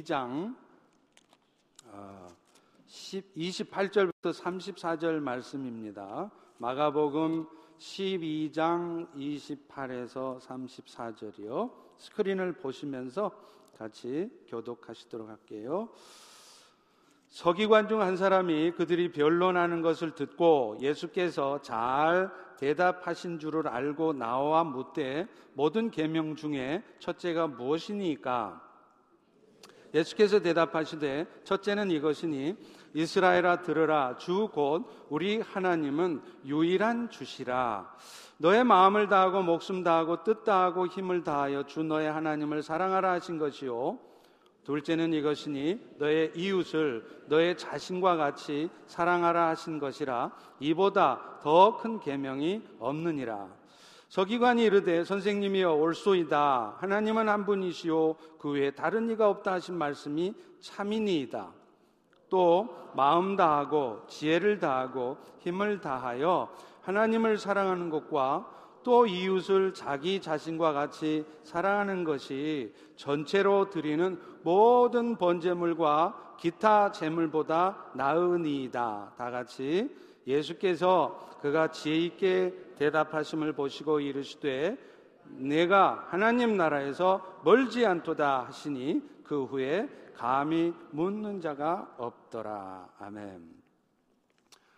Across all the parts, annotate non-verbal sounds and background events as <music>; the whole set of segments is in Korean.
12장 28절부터 어, 34절 말씀입니다. 마가복음 12장 28에서 34절이요. 스크린을 보시면서 같이 교독하시도록 할게요. 서기관 중 한 사람이 그들이 변론하는 것을 듣고 예수께서 잘 대답하신 줄을 알고 나와 묻되 모든 계명 중에 첫째가 무엇이니까 예수께서 대답하시되 첫째는 이것이니 이스라엘아 들으라. 주 곧 우리 하나님은 유일한 주시라. 너의 마음을 다하고 목숨 다하고 뜻 다하고 힘을 다하여 주 너의 하나님을 사랑하라 하신 것이요. 둘째는 이것이니 너의 이웃을 너의 자신과 같이 사랑하라 하신 것이라. 이보다 더 큰 계명이 없느니라 서기관이 이르되 선생님이여 올소이다. 하나님은 한 분이시오. 그 외에 다른 이가 없다 하신 말씀이 참이니이다. 또 마음 다하고 지혜를 다하고 힘을 다하여 하나님을 사랑하는 것과 또 이웃을 자기 자신과 같이 사랑하는 것이 전체로 드리는 모든 번제물과 기타 제물보다 나으니이다. 다 같이 예수께서 그가 지혜 있게 대답하심을 보시고 이르시되 내가 하나님 나라에서 멀지 않도다 하시니 그 후에 감히 묻는 자가 없더라. 아멘.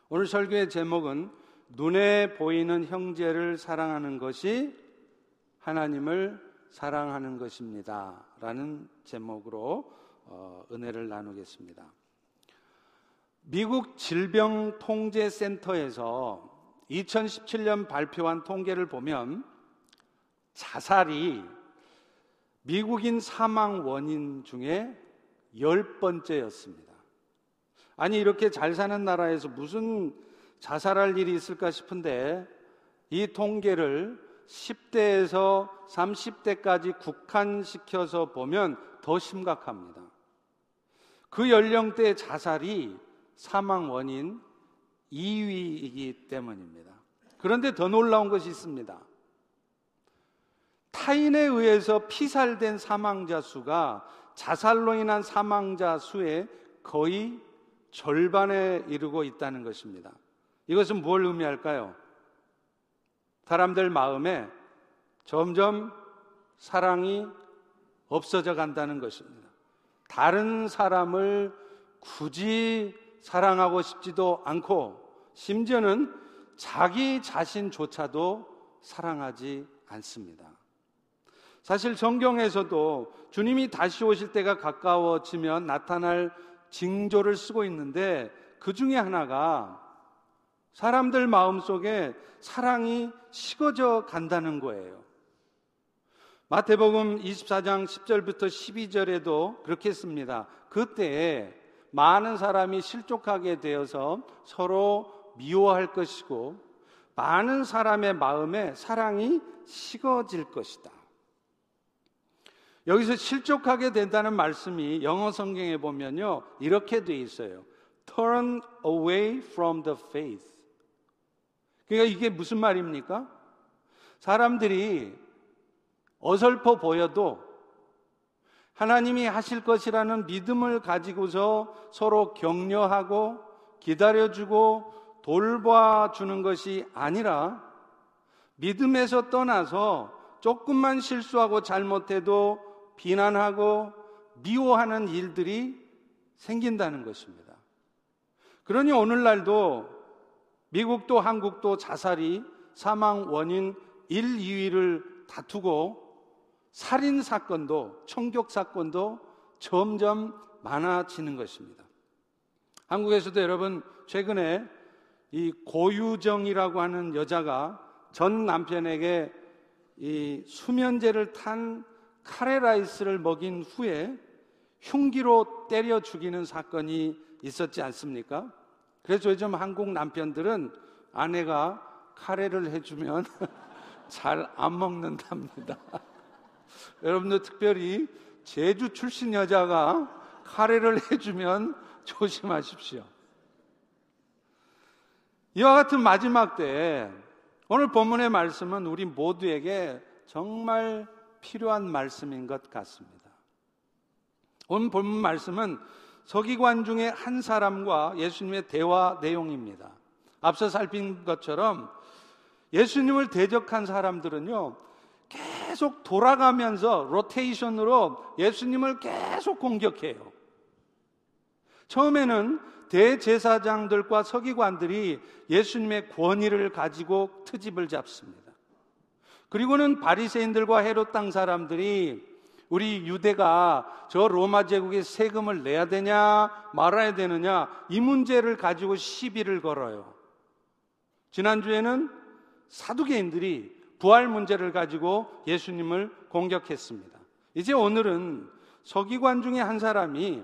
오늘 설교의 제목은 눈에 보이는 형제를 사랑하는 것이 하나님을 사랑하는 것입니다. 라는 제목으로 어, 은혜를 나누겠습니다. 미국 질병통제센터에서 2017년 발표한 통계를 보면 자살이 미국인 사망 원인 중에 열 번째였습니다. 아니, 이렇게 잘 사는 나라에서 무슨 자살할 일이 있을까 싶은데 이 통계를 10대에서 30대까지 국한시켜서 보면 더 심각합니다. 그 연령대 자살이 사망 원인 2위이기 때문입니다. 그런데 더 놀라운 것이 있습니다. 타인에 의해서 피살된 사망자 수가 자살로 인한 사망자 수의 거의 절반에 이르고 있다는 것입니다. 이것은 뭘 의미할까요? 사람들 마음에 점점 사랑이 없어져 간다는 것입니다. 다른 사람을 굳이 사랑하고 싶지도 않고 심지어는 자기 자신조차도 사랑하지 않습니다. 사실 성경에서도 주님이 다시 오실 때가 가까워지면 나타날 징조를 쓰고 있는데 그 중에 하나가 사람들 마음 속에 사랑이 식어져 간다는 거예요. 마태복음 24장 10절부터 12절에도 그렇게 했습니다. 그때 많은 사람이 실족하게 되어서 서로 미워할 것이고 많은 사람의 마음에 사랑이 식어질 것이다. 여기서 실족하게 된다는 말씀이 영어 성경에 보면요. 이렇게 돼 있어요. Turn away from the faith. 그러니까 이게 무슨 말입니까? 사람들이 어설퍼 보여도 하나님이 하실 것이라는 믿음을 가지고서 서로 격려하고 기다려주고 돌봐주는 것이 아니라 믿음에서 떠나서 조금만 실수하고 잘못해도 비난하고 미워하는 일들이 생긴다는 것입니다. 그러니 오늘날도 미국도 한국도 자살이 사망 원인 1, 2위를 다투고 살인 사건도 총격 사건도 점점 많아지는 것입니다. 한국에서도 여러분 최근에 이 고유정이라고 하는 여자가 전 남편에게 이 수면제를 탄 카레라이스를 먹인 후에 흉기로 때려 죽이는 사건이 있었지 않습니까? 그래서 요즘 한국 남편들은 아내가 카레를 해주면 <laughs> 잘 안 먹는답니다. <laughs> 여러분들 특별히 제주 출신 여자가 카레를 해주면 조심하십시오. 이와 같은 마지막 때 오늘 본문의 말씀은 우리 모두에게 정말 필요한 말씀인 것 같습니다. 오늘 본문 말씀은 서기관 중에 한 사람과 예수님의 대화 내용입니다. 앞서 살핀 것처럼 예수님을 대적한 사람들은요, 계속 돌아가면서 로테이션으로 예수님을 계속 공격해요. 처음에는 대제사장들과 서기관들이 예수님의 권위를 가지고 트집을 잡습니다. 그리고는 바리새인들과 헤롯 땅 사람들이 우리 유대가 저 로마 제국에 세금을 내야 되냐 말아야 되느냐 이 문제를 가지고 시비를 걸어요. 지난주에는 사두개인들이 부활 문제를 가지고 예수님을 공격했습니다. 이제 오늘은 서기관 중에 한 사람이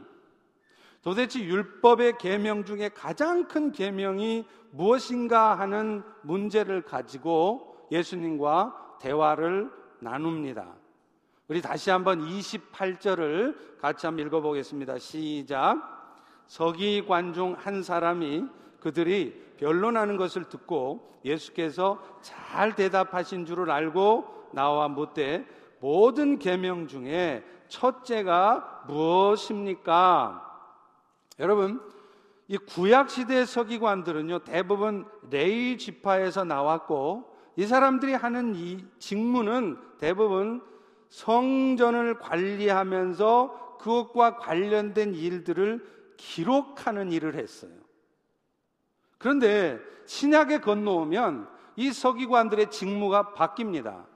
도대체 율법의 계명 중에 가장 큰 계명이 무엇인가 하는 문제를 가지고 예수님과 대화를 나눕니다. 우리 다시 한번 28절을 같이 한번 읽어보겠습니다. 시작. 서기관 중 한 사람이 그들이 변론하는 것을 듣고 예수께서 잘 대답하신 줄을 알고 나와 묻되 모든 계명 중에 첫째가 무엇입니까? 여러분, 이 구약 시대 서기관들은요 대부분 레이 지파에서 나왔고 이 사람들이 하는 이 직무는 대부분 성전을 관리하면서 그것과 관련된 일들을 기록하는 일을 했어요. 그런데 신약에 건너오면 이 서기관들의 직무가 바뀝니다.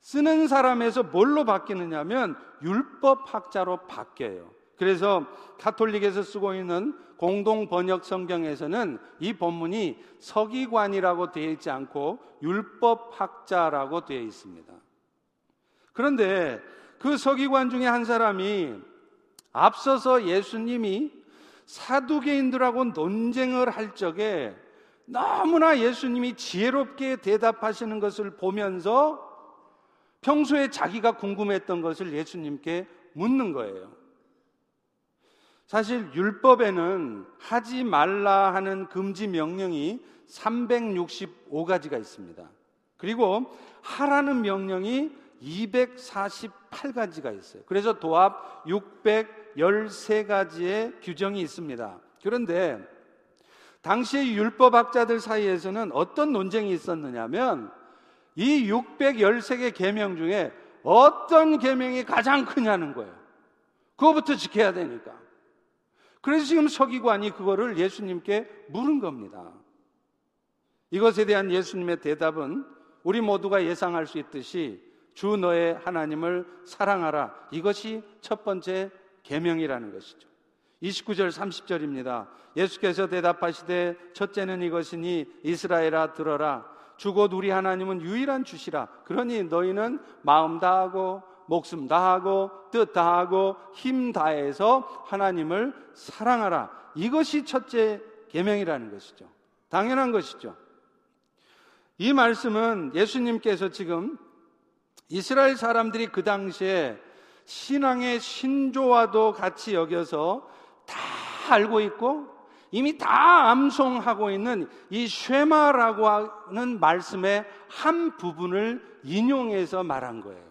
쓰는 사람에서 뭘로 바뀌느냐면 율법학자로 바뀌어요. 그래서 카톨릭에서 쓰고 있는 공동 번역 성경에서는 이 본문이 서기관이라고 되어 있지 않고 율법학자라고 되어 있습니다. 그런데 그 서기관 중에 한 사람이 앞서서 예수님이 사두개인들하고 논쟁을 할 적에 너무나 예수님이 지혜롭게 대답하시는 것을 보면서 평소에 자기가 궁금했던 것을 예수님께 묻는 거예요. 사실 율법에는 하지 말라 하는 금지 명령이 365가지가 있습니다. 그리고 하라는 명령이 248가지가 있어요. 그래서 도합 613가지의 규정이 있습니다. 그런데 당시의 율법학자들 사이에서는 어떤 논쟁이 있었느냐면 이 613개 계명 중에 어떤 계명이 가장 크냐는 거예요. 그거부터 지켜야 되니까. 그래서 지금 서기관이 그거를 예수님께 물은 겁니다. 이것에 대한 예수님의 대답은 우리 모두가 예상할 수 있듯이 주 너의 하나님을 사랑하라. 이것이 첫 번째 계명이라는 것이죠. 29절 30절입니다. 예수께서 대답하시되 첫째는 이것이니 이스라엘아 들어라. 주곧 우리 하나님은 유일한 주시라. 그러니 너희는 마음 다하고 목숨 다하고 뜻 다하고 힘 다해서 하나님을 사랑하라. 이것이 첫째 계명이라는 것이죠. 당연한 것이죠. 이 말씀은 예수님께서 지금 이스라엘 사람들이 그 당시에 신앙의 신조와도 같이 여겨서 다 알고 있고 이미 다 암송하고 있는 이 쉐마라고 하는 말씀의 한 부분을 인용해서 말한 거예요.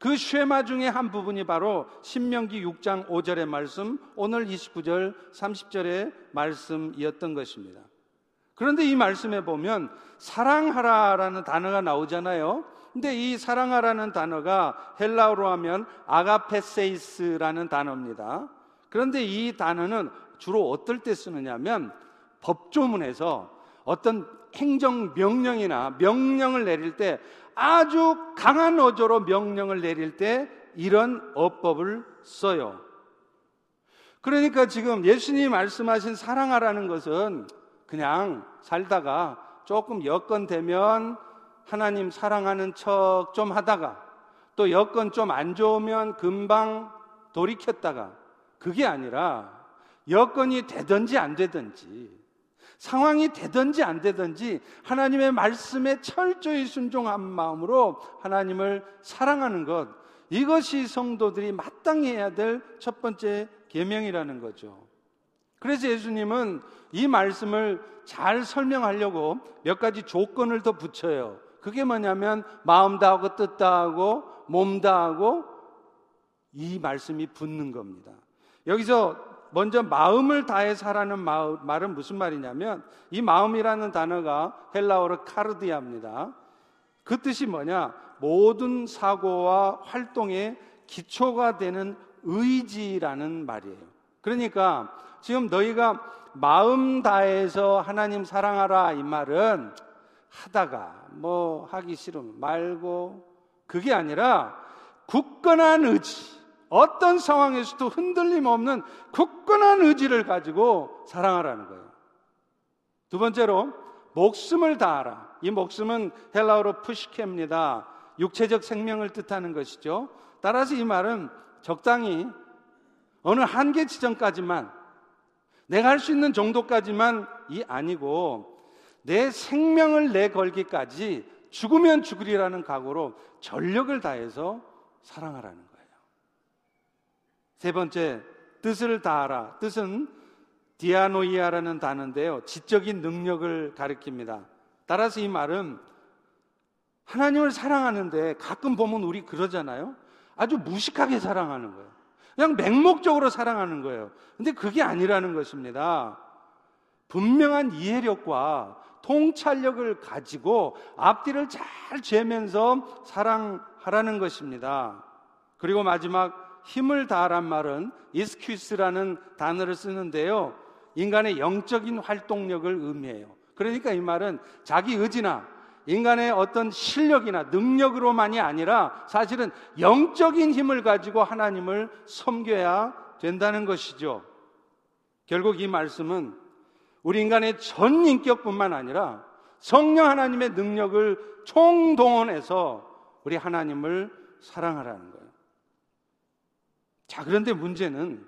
그 쉐마 중에 한 부분이 바로 신명기 6장 5절의 말씀, 오늘 29절 30절의 말씀이었던 것입니다. 그런데 이 말씀에 보면 사랑하라라는 단어가 나오잖아요. 근데 이 사랑하라는 단어가 헬라어로 하면 아가페세이스라는 단어입니다. 그런데 이 단어는 주로 어떨 때 쓰느냐면 법조문에서 어떤 행정 명령이나 명령을 내릴 때 아주 강한 어조로 명령을 내릴 때 이런 어법을 써요. 그러니까 지금 예수님이 말씀하신 사랑하라는 것은 그냥 살다가 조금 여건 되면 하나님 사랑하는 척 좀 하다가 또 여건 좀 안 좋으면 금방 돌이켰다가 그게 아니라 여건이 되든지 안 되든지 상황이 되든지 안 되든지 하나님의 말씀에 철저히 순종한 마음으로 하나님을 사랑하는 것 이것이 성도들이 마땅히 해야 될 첫 번째 계명이라는 거죠. 그래서 예수님은 이 말씀을 잘 설명하려고 몇 가지 조건을 더 붙여요. 그게 뭐냐면 마음 다하고 뜻 다하고 몸 다하고 이 말씀이 붙는 겁니다. 여기서 먼저 마음을 다해 사라는 말은 무슨 말이냐면 이 마음이라는 단어가 헬라어로 카르디아입니다. 그 뜻이 뭐냐? 모든 사고와 활동의 기초가 되는 의지라는 말이에요. 그러니까 지금 너희가 마음 다해서 하나님 사랑하라 이 말은 하다가 뭐 하기 싫으면 말고 그게 아니라 굳건한 의지 어떤 상황에서도 흔들림 없는 굳건한 의지를 가지고 사랑하라는 거예요. 두 번째로 목숨을 다하라. 이 목숨은 헬라어로 푸시케입니다. 육체적 생명을 뜻하는 것이죠. 따라서 이 말은 적당히 어느 한계 지점까지만 내가 할 수 있는 정도까지만이 아니고 내 생명을 내 걸기까지 죽으면 죽으리라는 각오로 전력을 다해서 사랑하라는 거예요. 세 번째, 뜻을 다하라. 뜻은 디아노이아라는 단어인데요. 지적인 능력을 가리킵니다. 따라서 이 말은 하나님을 사랑하는데 가끔 보면 우리 그러잖아요. 아주 무식하게 사랑하는 거예요. 그냥 맹목적으로 사랑하는 거예요. 근데 그게 아니라는 것입니다. 분명한 이해력과 통찰력을 가지고 앞뒤를 잘 재면서 사랑하라는 것입니다. 그리고 마지막 힘을 다하란 말은 이스큐스라는 단어를 쓰는데요. 인간의 영적인 활동력을 의미해요. 그러니까 이 말은 자기 의지나 인간의 어떤 실력이나 능력으로만이 아니라 사실은 영적인 힘을 가지고 하나님을 섬겨야 된다는 것이죠. 결국 이 말씀은 우리 인간의 전 인격뿐만 아니라 성령 하나님의 능력을 총동원해서 우리 하나님을 사랑하라는 거예요. 자, 그런데 문제는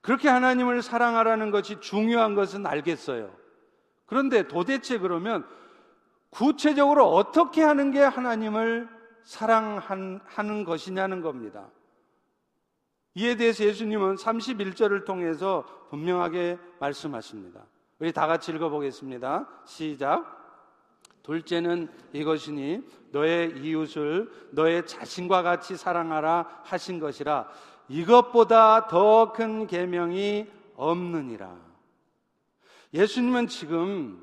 그렇게 하나님을 사랑하라는 것이 중요한 것은 알겠어요. 그런데 도대체 그러면 구체적으로 어떻게 하는 게 하나님을 사랑하는 것이냐는 겁니다. 이에 대해서 예수님은 31절을 통해서 분명하게 말씀하십니다. 우리 다 같이 읽어보겠습니다. 시작. 둘째는 이것이니 너의 이웃을 너의 자신과 같이 사랑하라 하신 것이라 이것보다 더 큰 계명이 없느니라. 예수님은 지금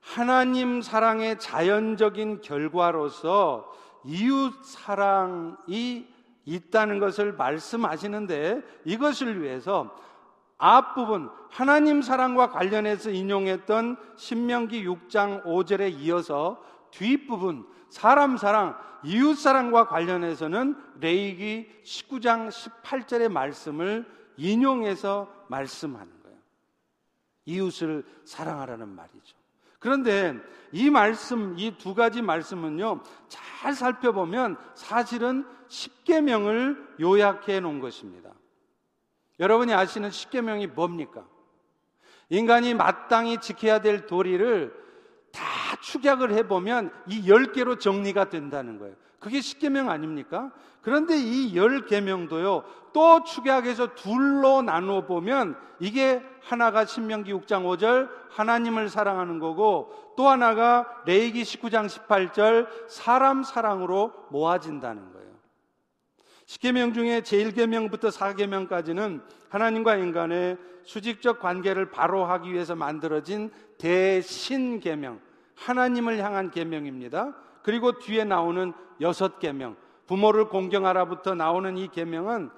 하나님 사랑의 자연적인 결과로서 이웃 사랑이 있다는 것을 말씀하시는데 이것을 위해서 앞부분 하나님 사랑과 관련해서 인용했던 신명기 6장 5절에 이어서 뒷부분 사람 사랑, 이웃 사랑과 관련해서는 레이기 19장 18절의 말씀을 인용해서 말씀하는 거예요. 이웃을 사랑하라는 말이죠. 그런데 이 말씀, 이 두 가지 말씀은요, 잘 살펴보면 사실은 10계명을 요약해 놓은 것입니다. 여러분이 아시는 10계명이 뭡니까? 인간이 마땅히 지켜야 될 도리를 다 축약을 해보면 이 10개로 정리가 된다는 거예요. 그게 10개명 아닙니까? 그런데 이 10개명도요, 또 축약해서 둘로 나누어 보면 이게 하나가 신명기 6장 5절 하나님을 사랑하는 거고 또 하나가 레이기 19장 18절 사람 사랑으로 모아진다는 거예요. 10계명 중에 제1계명부터 4계명까지는 하나님과 인간의 수직적 관계를 바로 하기 위해서 만들어진 대신계명, 하나님을 향한 계명입니다. 그리고 뒤에 나오는 여섯 계명, 부모를 공경하라부터 나오는 이 계명은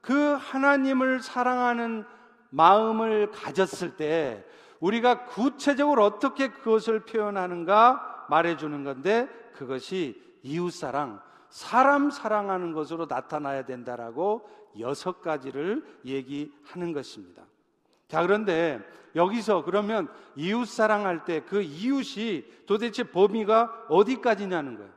그 하나님을 사랑하는 마음을 가졌을 때 우리가 구체적으로 어떻게 그것을 표현하는가 말해주는 건데 그것이 이웃사랑, 사람 사랑하는 것으로 나타나야 된다라고 여섯 가지를 얘기하는 것입니다. 자, 그런데 여기서 그러면 이웃 사랑할 때 그 이웃이 도대체 범위가 어디까지냐는 거예요.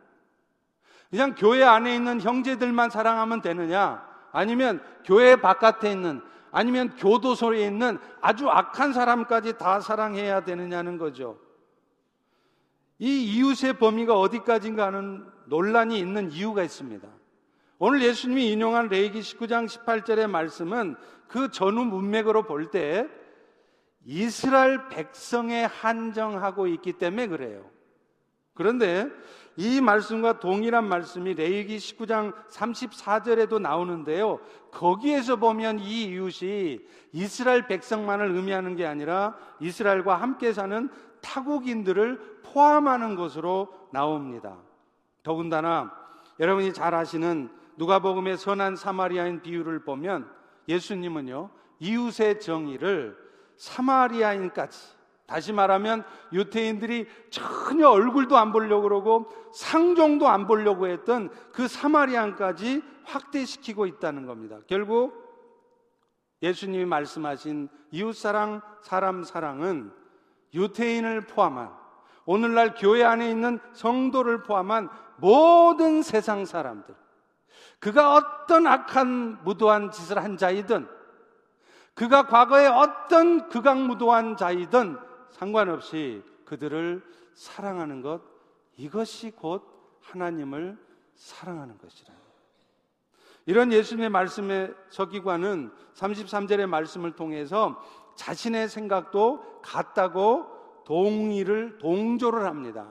그냥 교회 안에 있는 형제들만 사랑하면 되느냐? 아니면 교회 바깥에 있는 아니면 교도소에 있는 아주 악한 사람까지 다 사랑해야 되느냐는 거죠. 이 이웃의 범위가 어디까지인가 하는 논란이 있는 이유가 있습니다. 오늘 예수님이 인용한 레이기 19장 18절의 말씀은 그 전후 문맥으로 볼 때 이스라엘 백성에 한정하고 있기 때문에 그래요. 그런데 이 말씀과 동일한 말씀이 레위기 19장 34절에도 나오는데요. 거기에서 보면 이 이웃이 이스라엘 백성만을 의미하는 게 아니라 이스라엘과 함께 사는 타국인들을 포함하는 것으로 나옵니다. 더군다나 여러분이 잘 아시는 누가복음의 선한 사마리아인 비유를 보면 예수님은요. 이웃의 정의를 사마리아인까지 다시 말하면 유태인들이 전혀 얼굴도 안 보려고 그러고 상종도 안 보려고 했던 그 사마리안까지 확대시키고 있다는 겁니다. 결국 예수님이 말씀하신 이웃사랑, 사람 사랑은 유태인을 포함한 오늘날 교회 안에 있는 성도를 포함한 모든 세상 사람들 그가 어떤 악한 무도한 짓을 한 자이든 그가 과거에 어떤 극악무도한 자이든 상관없이 그들을 사랑하는 것, 이것이 곧 하나님을 사랑하는 것이라. 이런 예수님의 말씀의 서기관은 33절의 말씀을 통해서 자신의 생각도 같다고 동의를, 동조를 합니다.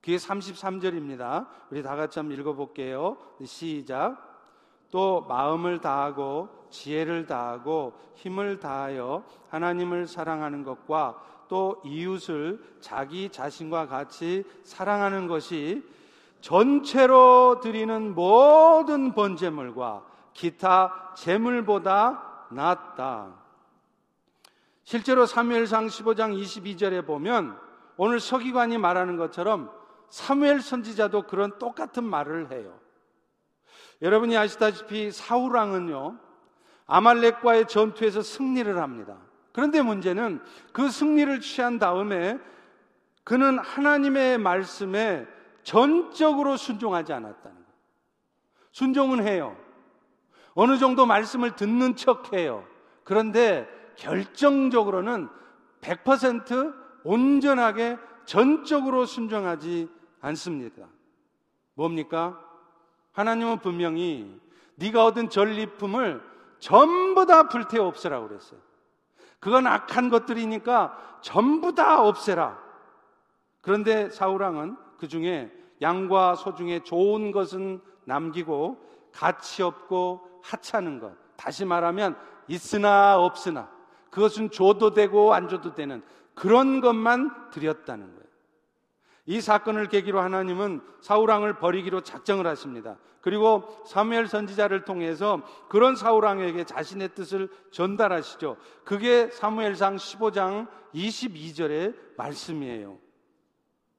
그게 33절입니다. 우리 다 같이 한번 읽어볼게요. 시작. 또 마음을 다하고 지혜를 다하고 힘을 다하여 하나님을 사랑하는 것과 또 이웃을 자기 자신과 같이 사랑하는 것이 전체로 드리는 모든 번제물과 기타 제물보다 낫다. 실제로 사무엘상 15장 22절에 보면 오늘 서기관이 말하는 것처럼 사무엘 선지자도 그런 똑같은 말을 해요. 여러분이 아시다시피 사우랑은요 아말렉과의 전투에서 승리를 합니다. 그런데 문제는 그 승리를 취한 다음에 그는 하나님의 말씀에 전적으로 순종하지 않았다는 거예요. 순종은 해요. 어느 정도 말씀을 듣는 척 해요. 그런데 결정적으로는 100% 온전하게 전적으로 순종하지 않습니다. 뭡니까? 하나님은 분명히 네가 얻은 전리품을 전부 다 불태워 없애라고 그랬어요. 그건 악한 것들이니까 전부 다 없애라. 그런데 사우랑은 그 중에 양과 소 중에 좋은 것은 남기고 가치 없고 하찮은 것. 다시 말하면 있으나 없으나 그것은 줘도 되고 안 줘도 되는 그런 것만 드렸다는 거예요. 이 사건을 계기로 하나님은 사우랑을 버리기로 작정을 하십니다. 그리고 사무엘 선지자를 통해서 그런 사우랑에게 자신의 뜻을 전달하시죠. 그게 사무엘상 15장 22절의 말씀이에요.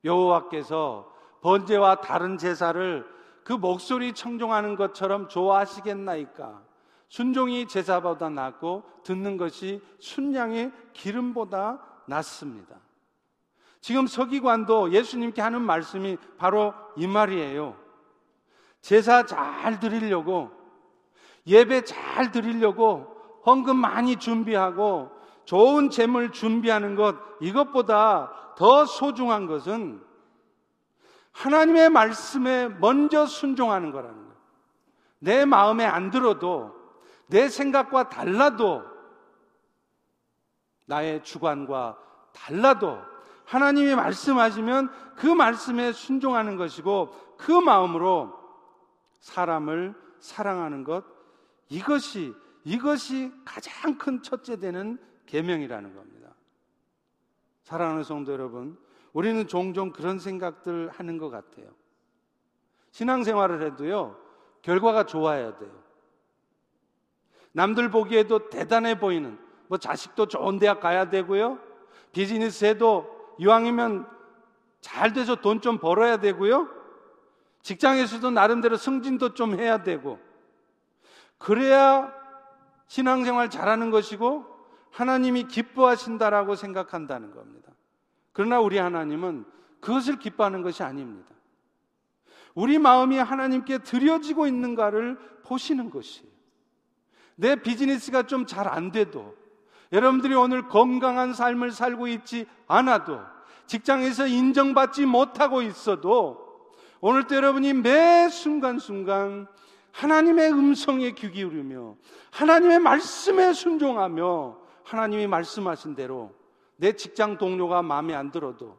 여호와께서 번제와 다른 제사를 그 목소리 청종하는 것처럼 좋아하시겠나이까? 순종이 제사보다 낫고 듣는 것이 순양의 기름보다 낫습니다. 지금 서기관도 예수님께 하는 말씀이 바로 이 말이에요. 제사 잘 드리려고, 예배 잘 드리려고, 헌금 많이 준비하고, 좋은 재물 준비하는 것, 이것보다 더 소중한 것은 하나님의 말씀에 먼저 순종하는 거라는 거예요. 내 마음에 안 들어도, 내 생각과 달라도, 나의 주관과 달라도 하나님이 말씀하시면 그 말씀에 순종하는 것이고 그 마음으로 사람을 사랑하는 것 이것이 이것이 가장 큰 첫째 되는 계명이라는 겁니다. 사랑하는 성도 여러분, 우리는 종종 그런 생각들 하는 것 같아요. 신앙생활을 해도요, 결과가 좋아야 돼요. 남들 보기에도 대단해 보이는, 뭐 자식도 좋은 대학 가야 되고요, 비즈니스 해도 이왕이면 잘 돼서 돈 좀 벌어야 되고요. 직장에서도 나름대로 승진도 좀 해야 되고. 그래야 신앙생활 잘하는 것이고 하나님이 기뻐하신다라고 생각한다는 겁니다. 그러나 우리 하나님은 그것을 기뻐하는 것이 아닙니다. 우리 마음이 하나님께 드려지고 있는가를 보시는 것이에요. 내 비즈니스가 좀 잘 안 돼도 여러분들이 오늘 건강한 삶을 살고 있지 않아도 직장에서 인정받지 못하고 있어도 오늘도 여러분이 매 순간순간 하나님의 음성에 귀 기울이며 하나님의 말씀에 순종하며 하나님이 말씀하신 대로 내 직장 동료가 마음에 안 들어도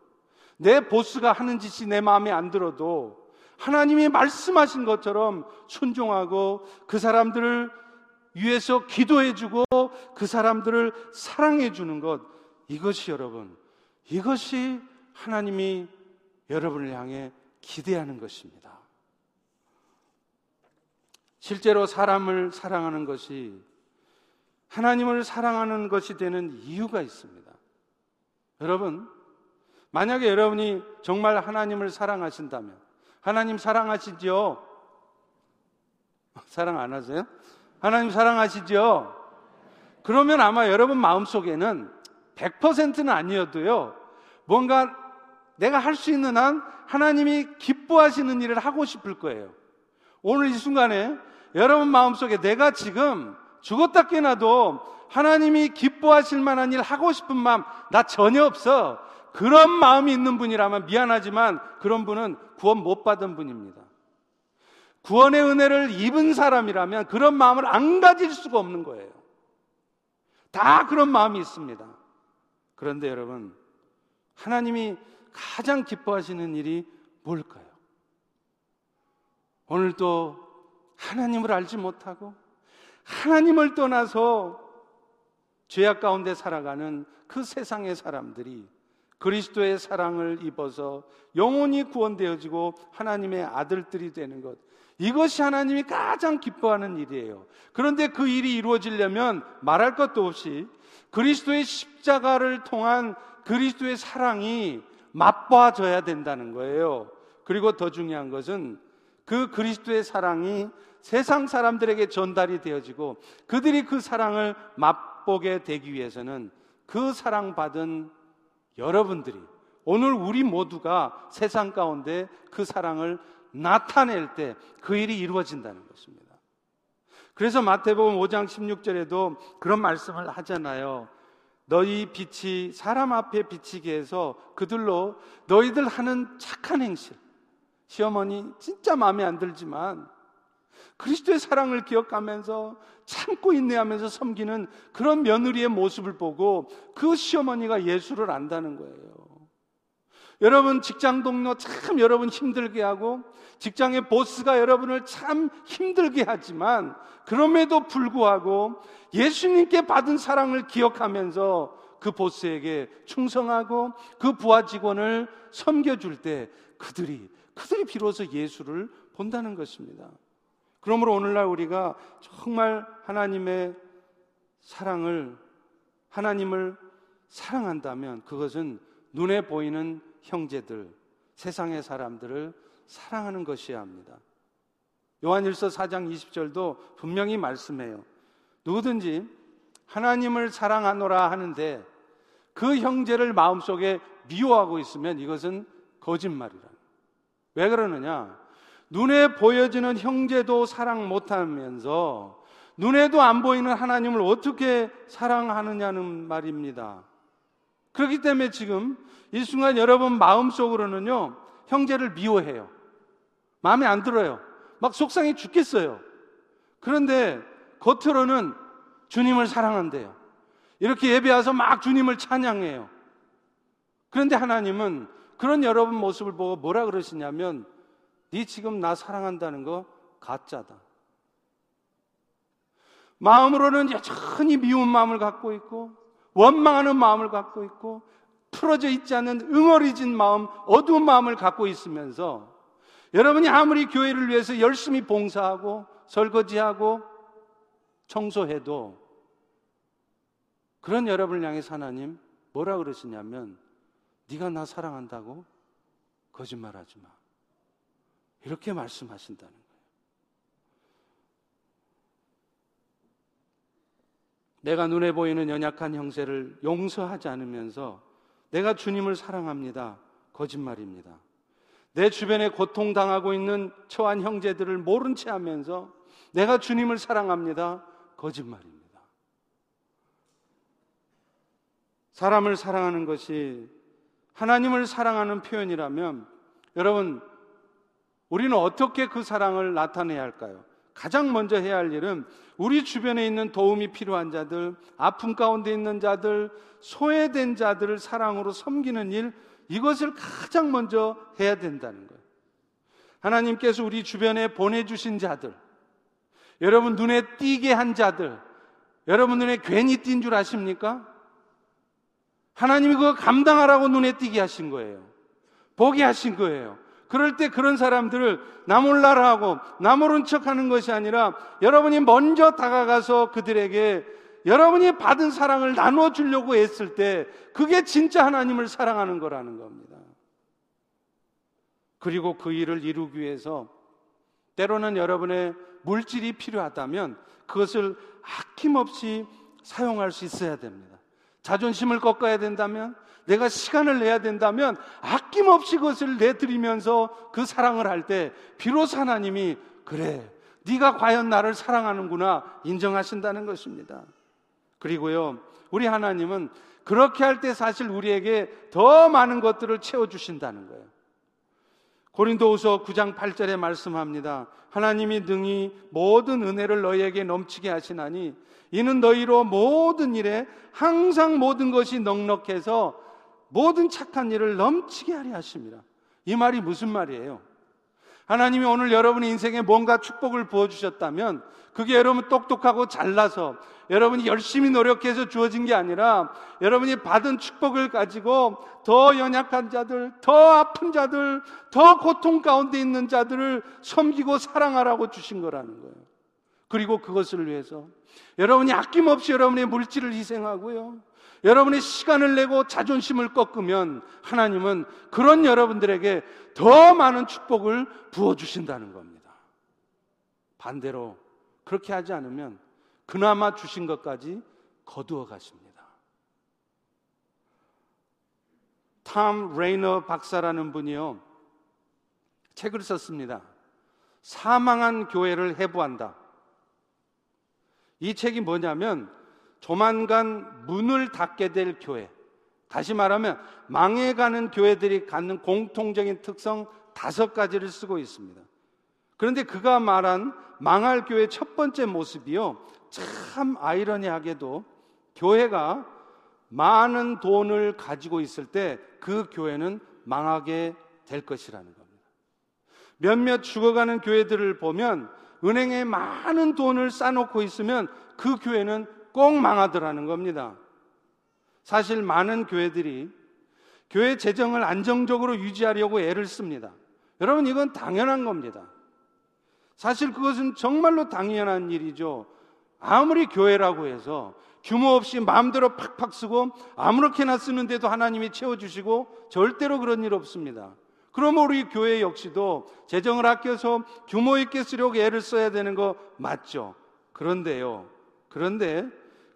내 보스가 하는 짓이 내 마음에 안 들어도 하나님이 말씀하신 것처럼 순종하고 그 사람들을 위해서 기도해주고 그 사람들을 사랑해주는 것 이것이 여러분 이것이 하나님이 여러분을 향해 기대하는 것입니다. 실제로 사람을 사랑하는 것이 하나님을 사랑하는 것이 되는 이유가 있습니다. 여러분, 만약에 여러분이 정말 하나님을 사랑하신다면, 하나님 사랑하시죠? 사랑 안 하세요? 하나님 사랑하시죠? 그러면 아마 여러분 마음속에는 100%는 아니어도요, 뭔가 내가 할 수 있는 한 하나님이 기뻐하시는 일을 하고 싶을 거예요. 오늘 이 순간에 여러분 마음속에 내가 지금 죽었다 깨나도 하나님이 기뻐하실 만한 일 하고 싶은 마음 나 전혀 없어. 그런 마음이 있는 분이라면 미안하지만 그런 분은 구원 못 받은 분입니다. 구원의 은혜를 입은 사람이라면 그런 마음을 안 가질 수가 없는 거예요. 다 그런 마음이 있습니다. 그런데 여러분, 하나님이 가장 기뻐하시는 일이 뭘까요? 오늘도 하나님을 알지 못하고 하나님을 떠나서 죄악 가운데 살아가는 그 세상의 사람들이 그리스도의 사랑을 입어서 영원히 구원되어지고 하나님의 아들들이 되는 것. 이것이 하나님이 가장 기뻐하는 일이에요. 그런데 그 일이 이루어지려면 말할 것도 없이 그리스도의 십자가를 통한 그리스도의 사랑이 맛봐져야 된다는 거예요. 그리고 더 중요한 것은 그 그리스도의 사랑이 세상 사람들에게 전달이 되어지고 그들이 그 사랑을 맛보게 되기 위해서는 그 사랑받은 여러분들이 오늘 우리 모두가 세상 가운데 그 사랑을 나타낼 때 그 일이 이루어진다는 것입니다. 그래서 마태복음 5장 16절에도 그런 말씀을 하잖아요. 너희 빛이 사람 앞에 비치게 해서 그들로 너희들 하는 착한 행실. 시어머니 진짜 마음에 안 들지만 그리스도의 사랑을 기억하면서 참고 인내하면서 섬기는 그런 며느리의 모습을 보고 그 시어머니가 예수를 안다는 거예요. 여러분 직장 동료 참 여러분 힘들게 하고 직장의 보스가 여러분을 참 힘들게 하지만 그럼에도 불구하고 예수님께 받은 사랑을 기억하면서 그 보스에게 충성하고 그 부하 직원을 섬겨줄 때 그들이 그들이 비로소 예수를 본다는 것입니다. 그러므로 오늘날 우리가 정말 하나님의 사랑을, 하나님을 사랑한다면 그것은 눈에 보이는 형제들, 세상의 사람들을 사랑하는 것이어야 합니다. 요한일서 4장 20절도 분명히 말씀해요. 누구든지 하나님을 사랑하노라 하는데 그 형제를 마음속에 미워하고 있으면 이것은 거짓말이라. 왜 그러느냐? 눈에 보여지는 형제도 사랑 못하면서 눈에도 안 보이는 하나님을 어떻게 사랑하느냐는 말입니다. 그렇기 때문에 지금 이 순간 여러분 마음속으로는요, 형제를 미워해요. 마음에 안 들어요. 막 속상해 죽겠어요. 그런데 겉으로는 주님을 사랑한대요. 이렇게 예배 와서 막 주님을 찬양해요. 그런데 하나님은 그런 여러분 모습을 보고 뭐라 그러시냐면 네 지금 나 사랑한다는 거 가짜다. 마음으로는 여전히 미운 마음을 갖고 있고 원망하는 마음을 갖고 있고 풀어져 있지 않은 응어리진 마음, 어두운 마음을 갖고 있으면서 여러분이 아무리 교회를 위해서 열심히 봉사하고 설거지하고 청소해도 그런 여러분을 향해서 하나님 뭐라 그러시냐면 네가 나 사랑한다고 거짓말하지 마. 이렇게 말씀하신다는 거예요. 내가 눈에 보이는 연약한 형제를 용서하지 않으면서 내가 주님을 사랑합니다. 거짓말입니다. 내 주변에 고통당하고 있는 처한 형제들을 모른 채 하면서 내가 주님을 사랑합니다. 거짓말입니다. 사람을 사랑하는 것이 하나님을 사랑하는 표현이라면 여러분 우리는 어떻게 그 사랑을 나타내야 할까요? 가장 먼저 해야 할 일은 우리 주변에 있는 도움이 필요한 자들, 아픔 가운데 있는 자들, 소외된 자들을 사랑으로 섬기는 일, 이것을 가장 먼저 해야 된다는 거예요. 하나님께서 우리 주변에 보내주신 자들, 여러분 눈에 띄게 한 자들, 여러분 눈에 괜히 띈 줄 아십니까? 하나님이 그거 감당하라고 눈에 띄게 하신 거예요. 보게 하신 거예요. 그럴 때 그런 사람들을 나 몰라라 하고 나 모른 척 하는 것이 아니라 여러분이 먼저 다가가서 그들에게 여러분이 받은 사랑을 나눠 주려고 했을 때 그게 진짜 하나님을 사랑하는 거라는 겁니다. 그리고 그 일을 이루기 위해서 때로는 여러분의 물질이 필요하다면 그것을 아낌없이 사용할 수 있어야 됩니다. 자존심을 꺾어야 된다면 내가 시간을 내야 된다면 아낌없이 그것을 내드리면서 그 사랑을 할 때 비로소 하나님이 그래 네가 과연 나를 사랑하는구나 인정하신다는 것입니다. 그리고요 우리 하나님은 그렇게 할 때 사실 우리에게 더 많은 것들을 채워 주신다는 거예요. 고린도후서 9장 8절에 말씀합니다. 하나님이 능히 모든 은혜를 너희에게 넘치게 하시나니 이는 너희로 모든 일에 항상 모든 것이 넉넉해서 모든 착한 일을 넘치게 하려 하십니다. 이 말이 무슨 말이에요? 하나님이 오늘 여러분의 인생에 뭔가 축복을 부어주셨다면 그게 여러분 똑똑하고 잘나서 여러분이 열심히 노력해서 주어진 게 아니라 여러분이 받은 축복을 가지고 더 연약한 자들, 더 아픈 자들, 더 고통 가운데 있는 자들을 섬기고 사랑하라고 주신 거라는 거예요. 그리고 그것을 위해서 여러분이 아낌없이 여러분의 물질을 희생하고요. 여러분의 시간을 내고 자존심을 꺾으면 하나님은 그런 여러분들에게 더 많은 축복을 부어주신다는 겁니다. 반대로 그렇게 하지 않으면 그나마 주신 것까지 거두어 가십니다. 탐 레이너 박사라는 분이요. 책을 썼습니다. 사망한 교회를 해부한다. 이 책이 뭐냐면 조만간 문을 닫게 될 교회. 다시 말하면 망해가는 교회들이 갖는 공통적인 특성 다섯 가지를 쓰고 있습니다. 그런데 그가 말한 망할 교회 첫 번째 모습이요. 참 아이러니하게도 교회가 많은 돈을 가지고 있을 때 그 교회는 망하게 될 것이라는 겁니다. 몇몇 죽어가는 교회들을 보면 은행에 많은 돈을 쌓아놓고 있으면 그 교회는 꼭 망하더라는 겁니다. 사실 많은 교회들이 교회 재정을 안정적으로 유지하려고 애를 씁니다. 여러분, 이건 당연한 겁니다. 사실 그것은 정말로 당연한 일이죠. 아무리 교회라고 해서 규모 없이 마음대로 팍팍 쓰고 아무렇게나 쓰는데도 하나님이 채워주시고 절대로 그런 일 없습니다. 그럼 우리 교회 역시도 재정을 아껴서 규모 있게 쓰려고 애를 써야 되는 거 맞죠? 그런데요. 그런데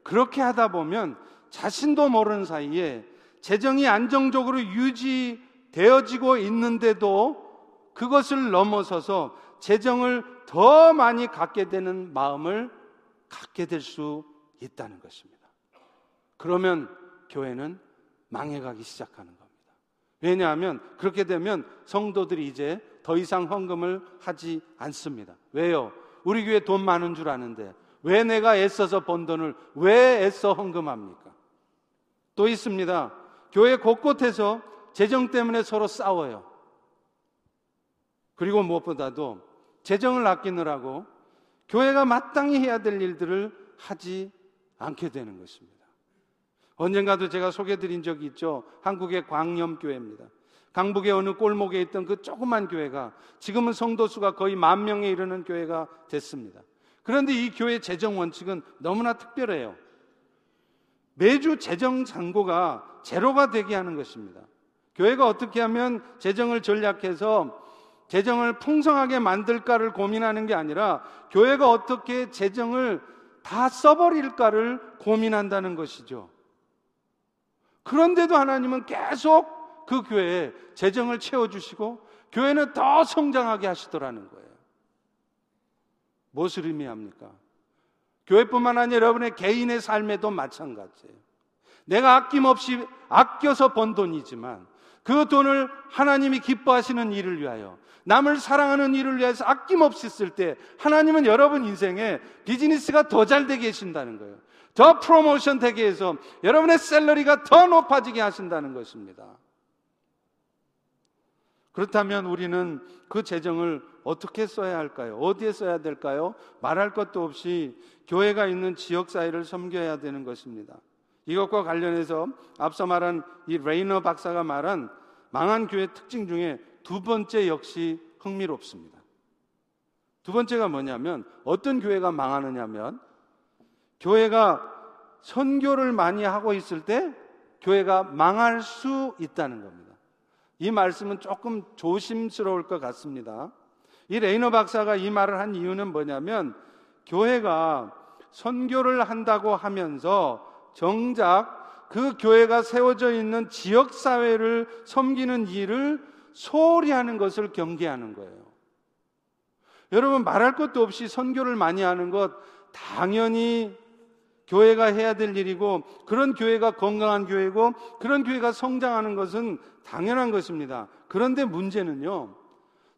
그렇게 하다 보면 자신도 모르는 사이에 재정이 안정적으로 유지되어지고 있는데도 그것을 넘어서서 재정을 더 많이 갖게 되는 마음을 갖게 될 수 있다는 것입니다. 그러면 교회는 망해가기 시작하는 겁니다. 왜냐하면 그렇게 되면 성도들이 이제 더 이상 헌금을 하지 않습니다. 왜요? 우리 교회 돈 많은 줄 아는데 왜 내가 애써서 번 돈을 왜 애써 헌금합니까? 또 있습니다. 교회 곳곳에서 재정 때문에 서로 싸워요. 그리고 무엇보다도 재정을 아끼느라고 교회가 마땅히 해야 될 일들을 하지 않게 되는 것입니다. 언젠가도 제가 소개드린 적이 있죠. 한국의 광염교회입니다. 강북의 어느 골목에 있던 그 조그만 교회가 지금은 성도 수가 거의 만 명에 이르는 교회가 됐습니다. 그런데 이 교회 재정 원칙은 너무나 특별해요. 매주 재정 잔고가 제로가 되게 하는 것입니다. 교회가 어떻게 하면 재정을 전략해서 재정을 풍성하게 만들까를 고민하는 게 아니라 교회가 어떻게 재정을 다 써버릴까를 고민한다는 것이죠. 그런데도 하나님은 계속 그 교회에 재정을 채워주시고 교회는 더 성장하게 하시더라는 거예요. 무엇을 의미합니까? 교회뿐만 아니라 여러분의 개인의 삶에도 마찬가지예요. 내가 아낌없이 아껴서 번 돈이지만 그 돈을 하나님이 기뻐하시는 일을 위하여 남을 사랑하는 일을 위해서 아낌없이 쓸 때 하나님은 여러분 인생에 비즈니스가 더 잘 되게 하신다는 거예요. 더 프로모션 되게 해서 여러분의 salary가 더 높아지게 하신다는 것입니다. 그렇다면 우리는 그 재정을 어떻게 써야 할까요? 어디에 써야 될까요? 말할 것도 없이 교회가 있는 지역 사회를 섬겨야 되는 것입니다. 이것과 관련해서 앞서 말한 이 레이너 박사가 말한 망한 교회 특징 중에 두 번째 역시 흥미롭습니다. 두 번째가 뭐냐면 어떤 교회가 망하느냐면 교회가 선교를 많이 하고 있을 때 교회가 망할 수 있다는 겁니다. 이 말씀은 조금 조심스러울 것 같습니다. 이 레이너 박사가 이 말을 한 이유는 뭐냐면 교회가 선교를 한다고 하면서 정작 그 교회가 세워져 있는 지역 사회를 섬기는 일을 소홀히 하는 것을 경계하는 거예요. 여러분 말할 것도 없이 선교를 많이 하는 것 당연히 교회가 해야 될 일이고 그런 교회가 건강한 교회고 그런 교회가 성장하는 것은 당연한 것입니다. 그런데 문제는요.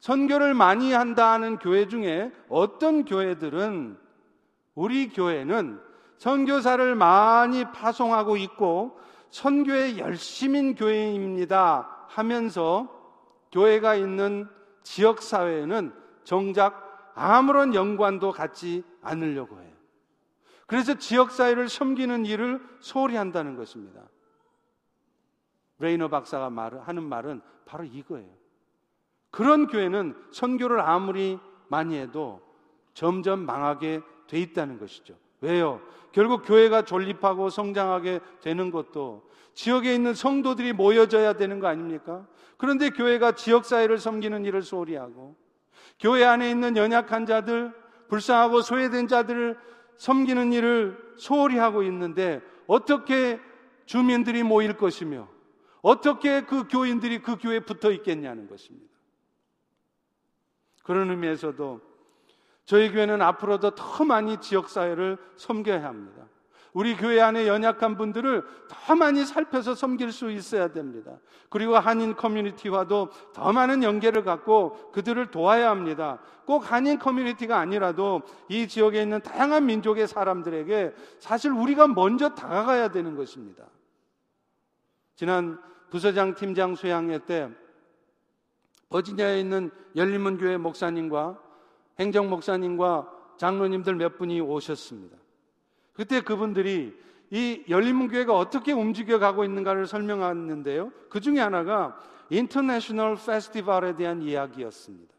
선교를 많이 한다는 교회 중에 어떤 교회들은 우리 교회는 선교사를 많이 파송하고 있고 선교에 열심인 교회입니다 하면서 교회가 있는 지역 사회에는 정작 아무런 연관도 갖지 않으려고 해요. 그래서 지역사회를 섬기는 일을 소홀히 한다는 것입니다. 레이너 박사가 말, 하는 말은 바로 이거예요. 그런 교회는 선교를 아무리 많이 해도 점점 망하게 돼 있다는 것이죠. 왜요? 결국 교회가 존립하고 성장하게 되는 것도 지역에 있는 성도들이 모여져야 되는 거 아닙니까? 그런데 교회가 지역사회를 섬기는 일을 소홀히 하고 교회 안에 있는 연약한 자들, 불쌍하고 소외된 자들을 섬기는 일을 소홀히 하고 있는데 어떻게 주민들이 모일 것이며 어떻게 그 교인들이 그 교회에 붙어 있겠냐는 것입니다. 그런 의미에서도 저희 교회는 앞으로도 더 많이 지역사회를 섬겨야 합니다. 우리 교회 안에 연약한 분들을 더 많이 살펴서 섬길 수 있어야 됩니다. 그리고 한인 커뮤니티와도 더 많은 연계를 갖고 그들을 도와야 합니다. 꼭 한인 커뮤니티가 아니라도 이 지역에 있는 다양한 민족의 사람들에게 사실 우리가 먼저 다가가야 되는 것입니다. 지난 부서장 팀장 수양회 때 버지니아에 있는 열린문 교회 목사님과 행정 목사님과 장로님들 몇 분이 오셨습니다. 그때 그분들이 이 열린문교회가 어떻게 움직여 가고 있는가를 설명하는데요. 그 중에 하나가 인터내셔널 페스티벌에 대한 이야기였습니다.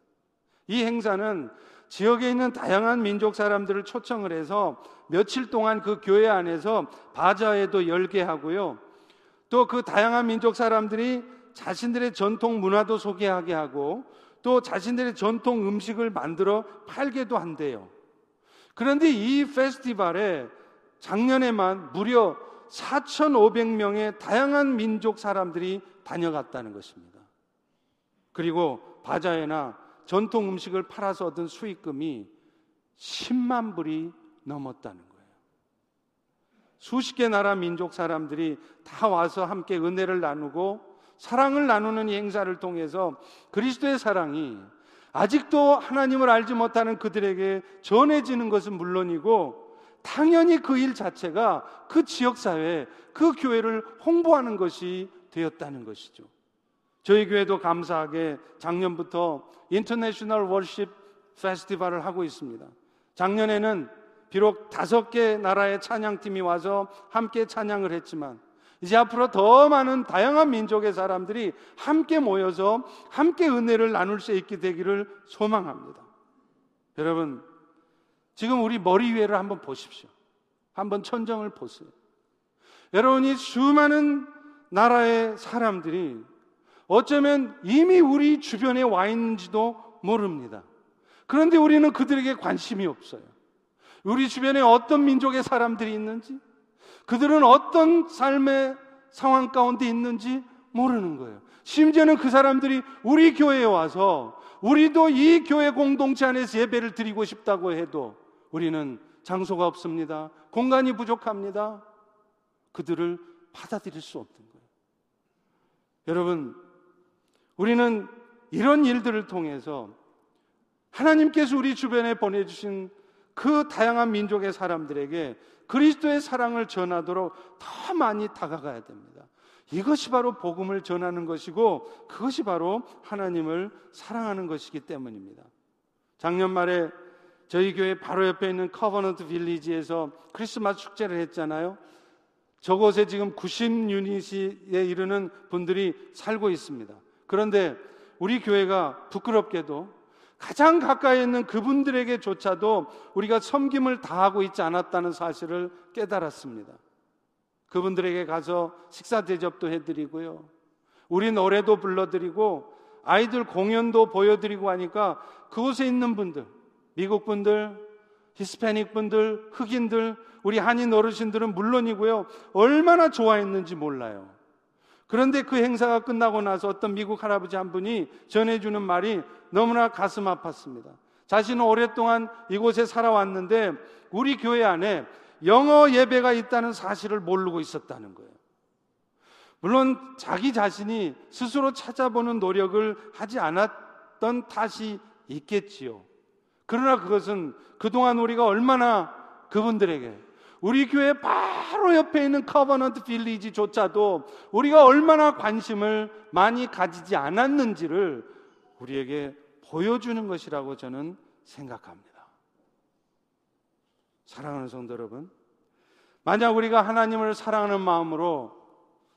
이 행사는 지역에 있는 다양한 민족 사람들을 초청을 해서 며칠 동안 그 교회 안에서 바자회도 열게 하고요. 또 그 다양한 민족 사람들이 자신들의 전통 문화도 소개하게 하고 또 자신들의 전통 음식을 만들어 팔게도 한대요. 그런데 이 페스티벌에 작년에만 무려 4,500명의 다양한 민족 사람들이 다녀갔다는 것입니다. 그리고 바자회나 전통 음식을 팔아서 얻은 수익금이 10만 불이 넘었다는 거예요. 수십 개 나라 민족 사람들이 다 와서 함께 은혜를 나누고 사랑을 나누는 이 행사를 통해서 그리스도의 사랑이 아직도 하나님을 알지 못하는 그들에게 전해지는 것은 물론이고 당연히 그 일 자체가 그 지역 사회, 그 교회를 홍보하는 것이 되었다는 것이죠. 저희 교회도 감사하게 작년부터 인터내셔널 월십 페스티벌을 하고 있습니다. 작년에는 비록 다섯 개 나라의 찬양팀이 와서 함께 찬양을 했지만 이제 앞으로 더 많은 다양한 민족의 사람들이 함께 모여서 함께 은혜를 나눌 수 있게 되기를 소망합니다. 여러분, 지금 우리 머리 위에를 한번 보십시오. 한번 천정을 보세요. 여러분이 수많은 나라의 사람들이 어쩌면 이미 우리 주변에 와 있는지도 모릅니다. 그런데 우리는 그들에게 관심이 없어요. 우리 주변에 어떤 민족의 사람들이 있는지, 그들은 어떤 삶의 상황 가운데 있는지 모르는 거예요. 심지어는 그 사람들이 우리 교회에 와서 우리도 이 교회 공동체 안에서 예배를 드리고 싶다고 해도 우리는 장소가 없습니다. 공간이 부족합니다. 그들을 받아들일 수 없는 거예요. 여러분, 우리는 이런 일들을 통해서 하나님께서 우리 주변에 보내주신 그 다양한 민족의 사람들에게 그리스도의 사랑을 전하도록 더 많이 다가가야 됩니다. 이것이 바로 복음을 전하는 것이고 그것이 바로 하나님을 사랑하는 것이기 때문입니다. 작년 말에 저희 교회 바로 옆에 있는 Covenant Village에서 크리스마스 축제를 했잖아요. 저곳에 지금 90 unit에 이르는 분들이 살고 있습니다. 그런데 우리 교회가 부끄럽게도 가장 가까이 있는 그분들에게조차도 우리가 섬김을 다하고 있지 않았다는 사실을 깨달았습니다. 그분들에게 가서 식사 대접도 해드리고요. 우리 노래도 불러드리고 아이들 공연도 보여드리고 하니까 그곳에 있는 분들, 미국 분들, 히스패닉 분들, 흑인들, 우리 한인 어르신들은 물론이고요. 얼마나 좋아했는지 몰라요. 그런데 그 행사가 끝나고 나서 어떤 미국 할아버지 한 분이 전해주는 말이 너무나 가슴 아팠습니다. 자신은 오랫동안 이곳에 살아왔는데 우리 교회 안에 영어 예배가 있다는 사실을 모르고 있었다는 거예요. 물론 자기 자신이 스스로 찾아보는 노력을 하지 않았던 탓이 있겠지요. 그러나 그것은 그동안 우리가 얼마나 그분들에게 우리 교회 바로 옆에 있는 Covenant Village조차도 우리가 얼마나 관심을 많이 가지지 않았는지를 우리에게 보여주는 것이라고 저는 생각합니다. 사랑하는 성도 여러분, 만약 우리가 하나님을 사랑하는 마음으로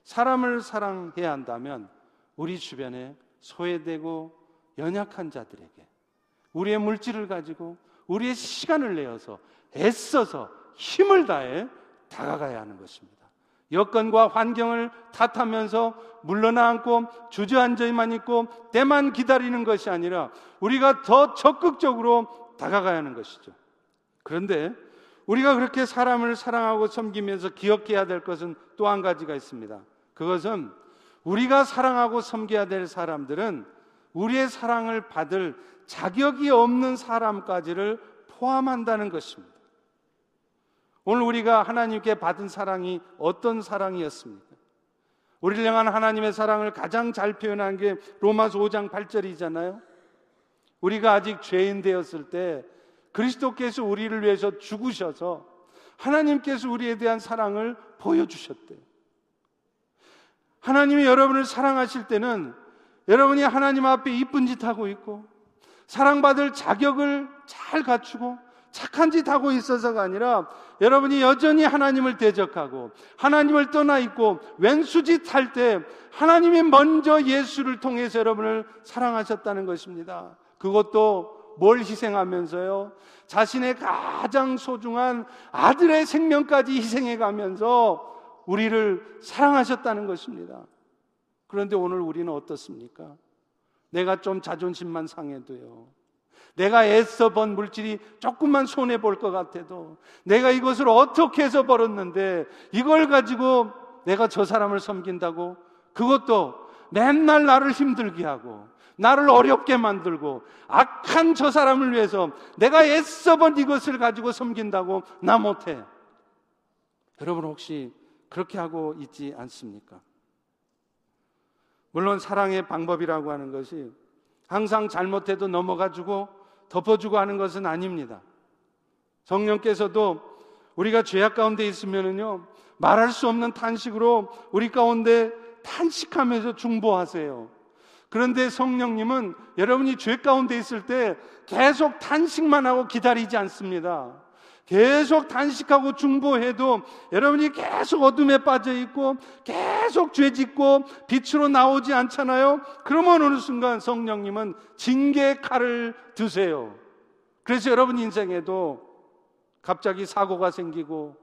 사람을 사랑해야 한다면 우리 주변에 소외되고 연약한 자들에게 우리의 물질을 가지고 우리의 시간을 내어서 애써서 힘을 다해 다가가야 하는 것입니다. 여건과 환경을 탓하면서 물러나 앉고 주저앉아만 있고 때만 기다리는 것이 아니라 우리가 더 적극적으로 다가가야 하는 것이죠. 그런데 우리가 그렇게 사람을 사랑하고 섬기면서 기억해야 될 것은 또 한 가지가 있습니다. 그것은 우리가 사랑하고 섬겨야 될 사람들은 우리의 사랑을 받을 자격이 없는 사람까지를 포함한다는 것입니다. 오늘 우리가 하나님께 받은 사랑이 어떤 사랑이었습니까? 우리를 향한 하나님의 사랑을 가장 잘 표현한 게 로마서 5장 8절이잖아요. 우리가 아직 죄인 되었을 때 그리스도께서 우리를 위해서 죽으셔서 하나님께서 우리에 대한 사랑을 보여주셨대요. 하나님이 여러분을 사랑하실 때는 여러분이 하나님 앞에 이쁜 짓 하고 있고 사랑받을 자격을 잘 갖추고 착한 짓 하고 있어서가 아니라 여러분이 여전히 하나님을 대적하고 하나님을 떠나 있고 왼수짓 할 때 하나님이 먼저 예수를 통해서 여러분을 사랑하셨다는 것입니다. 그것도 뭘 희생하면서요? 자신의 가장 소중한 아들의 생명까지 희생해 가면서 우리를 사랑하셨다는 것입니다. 그런데 오늘 우리는 어떻습니까? 내가 좀 자존심만 상해도요. 내가 애써 번 물질이 조금만 손해 볼 것 같아도 내가 이것을 어떻게 해서 벌었는데 이걸 가지고 내가 저 사람을 섬긴다고 그것도 맨날 나를 힘들게 하고 나를 어렵게 만들고 악한 저 사람을 위해서 내가 애써 번 이것을 가지고 섬긴다고 나 못해. 여러분 혹시 그렇게 하고 있지 않습니까? 물론 사랑의 방법이라고 하는 것이 항상 잘못해도 넘어가지고 덮어주고 하는 것은 아닙니다. 성령께서도 우리가 죄악 가운데 있으면은요, 말할 수 없는 탄식으로 우리 가운데 탄식하면서 중보하세요. 그런데 성령님은 여러분이 죄 가운데 있을 때 계속 탄식만 하고 기다리지 않습니다. 계속 단식하고 중보해도 여러분이 계속 어둠에 빠져 있고 계속 죄 짓고 빛으로 나오지 않잖아요. 그러면 어느 순간 성령님은 징계 칼을 드세요. 그래서 여러분 인생에도 갑자기 사고가 생기고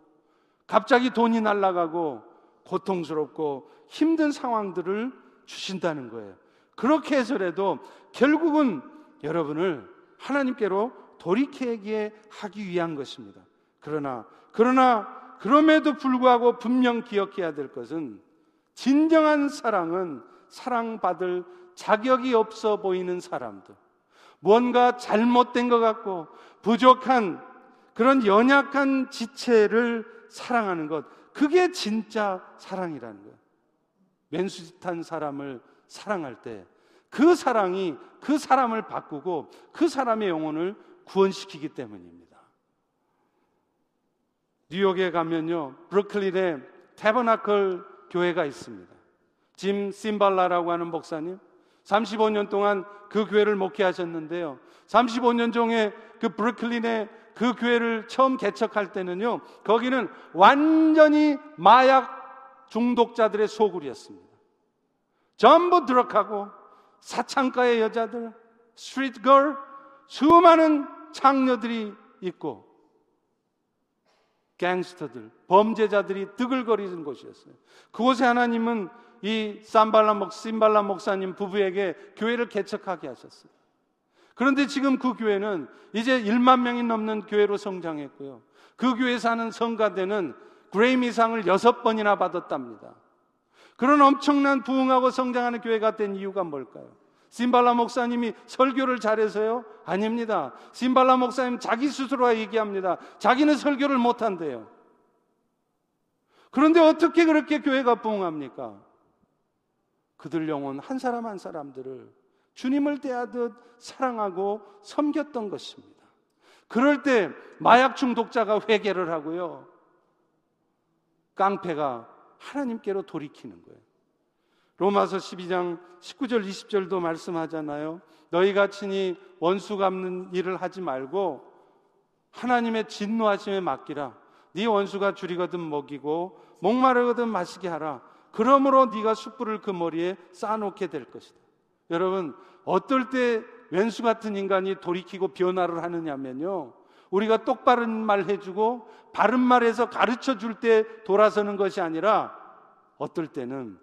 갑자기 돈이 날아가고 고통스럽고 힘든 상황들을 주신다는 거예요. 그렇게 해서라도 결국은 여러분을 하나님께로 돌이키게 하기 위한 것입니다. 그러나, 그러나, 그럼에도 불구하고 분명 기억해야 될 것은 진정한 사랑은 사랑받을 자격이 없어 보이는 사람들. 뭔가 잘못된 것 같고 부족한 그런 연약한 지체를 사랑하는 것. 그게 진짜 사랑이라는 거예요. 맨수짓한 사람을 사랑할 때 그 사랑이 그 사람을 바꾸고 그 사람의 영혼을 구원시키기 때문입니다. 뉴욕에 가면요, 브루클린에 테버나클 교회가 있습니다. 짐 심발라라고 하는 목사님 35년 동안 그 교회를 목회하셨는데요. 35년 중에 그 브루클린의 그 교회를 처음 개척할 때는요. 거기는 완전히 마약 중독자들의 소굴이었습니다. 전부 드럭하고 사창가의 여자들, street girl, 수많은 창녀들이 있고 gangster들, 범죄자들이 드글거리는 곳이었어요. 그곳에 하나님은 이 심발라 목, 심발라 목사님 부부에게 교회를 개척하게 하셨어요. 그런데 지금 그 교회는 이제 1만 명이 넘는 교회로 성장했고요. 그 교회 사는 성가대는 그래미상을 여섯 번이나 받았답니다. 그런 엄청난 부흥하고 성장하는 교회가 된 이유가 뭘까요? 심발라 목사님이 설교를 잘해서요? 아닙니다. 심발라 목사님 자기 스스로가 얘기합니다. 자기는 설교를 못한대요. 그런데 어떻게 그렇게 교회가 부흥합니까? 그들 영혼 한 사람 한 사람들을 주님을 대하듯 사랑하고 섬겼던 것입니다. 그럴 때 마약 중독자가 회개를 하고요. 깡패가 하나님께로 돌이키는 거예요. 로마서 12장 19절 20절도 말씀하잖아요. 너희가 친히 원수 갚는 일을 하지 말고 하나님의 진노하심에 맡기라. 네 원수가 줄이거든 먹이고 목마르거든 마시게 하라. 그러므로 네가 숯불을 그 머리에 쌓아놓게 될 것이다. 여러분 어떨 때 왼수 같은 인간이 돌이키고 변화를 하느냐면요. 우리가 똑바른 말 해주고 바른 말해서 가르쳐 줄 때 돌아서는 것이 아니라 어떨 때는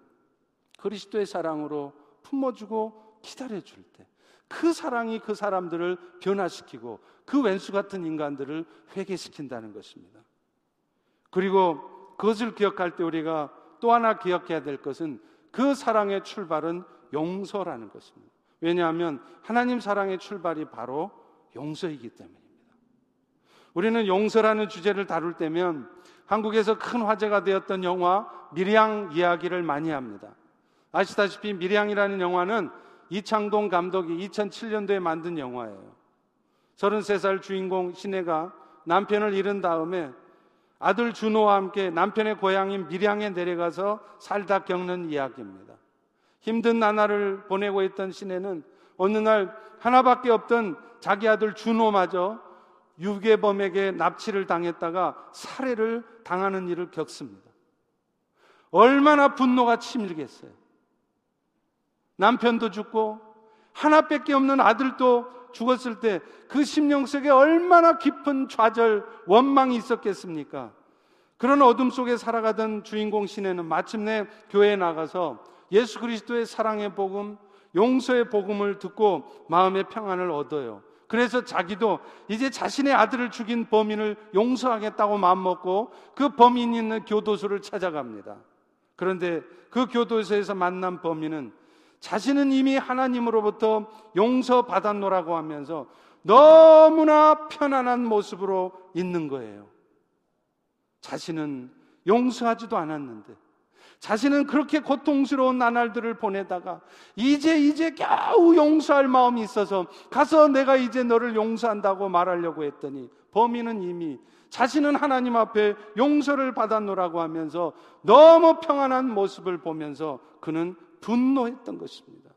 그리스도의 사랑으로 품어주고 기다려줄 때 그 사랑이 그 사람들을 변화시키고 그 왼수 같은 인간들을 회개시킨다는 것입니다. 그리고 그것을 기억할 때 우리가 또 하나 기억해야 될 것은 그 사랑의 출발은 용서라는 것입니다. 왜냐하면 하나님 사랑의 출발이 바로 용서이기 때문입니다. 우리는 용서라는 주제를 다룰 때면 한국에서 큰 화제가 되었던 영화 미량 이야기를 많이 합니다. 아시다시피 미량이라는 영화는 이창동 감독이 2007년도에 만든 영화예요. 33살 주인공 신혜가 남편을 잃은 다음에 아들 준호와 함께 남편의 고향인 밀양에 내려가서 살다 겪는 이야기입니다. 힘든 나날을 보내고 있던 신혜는 어느 날 하나밖에 없던 자기 아들 준호마저 유괴범에게 납치를 당했다가 살해를 당하는 일을 겪습니다. 얼마나 분노가 치밀겠어요. 남편도 죽고 하나밖에 없는 아들도 죽었을 때 그 심령 속에 얼마나 깊은 좌절, 원망이 있었겠습니까? 그런 어둠 속에 살아가던 주인공 신혜는 마침내 교회에 나가서 예수 그리스도의 사랑의 복음, 용서의 복음을 듣고 마음의 평안을 얻어요. 그래서 자기도 이제 자신의 아들을 죽인 범인을 용서하겠다고 마음먹고 그 범인 있는 교도소를 찾아갑니다. 그런데 그 교도소에서 만난 범인은 자신은 이미 하나님으로부터 용서받았노라고 하면서 너무나 편안한 모습으로 있는 거예요. 자신은 용서하지도 않았는데 자신은 그렇게 고통스러운 나날들을 보내다가 이제 이제 겨우 용서할 마음이 있어서 가서 내가 이제 너를 용서한다고 말하려고 했더니 범인은 이미 자신은 하나님 앞에 용서를 받았노라고 하면서 너무 평안한 모습을 보면서 그는 분노했던 것입니다.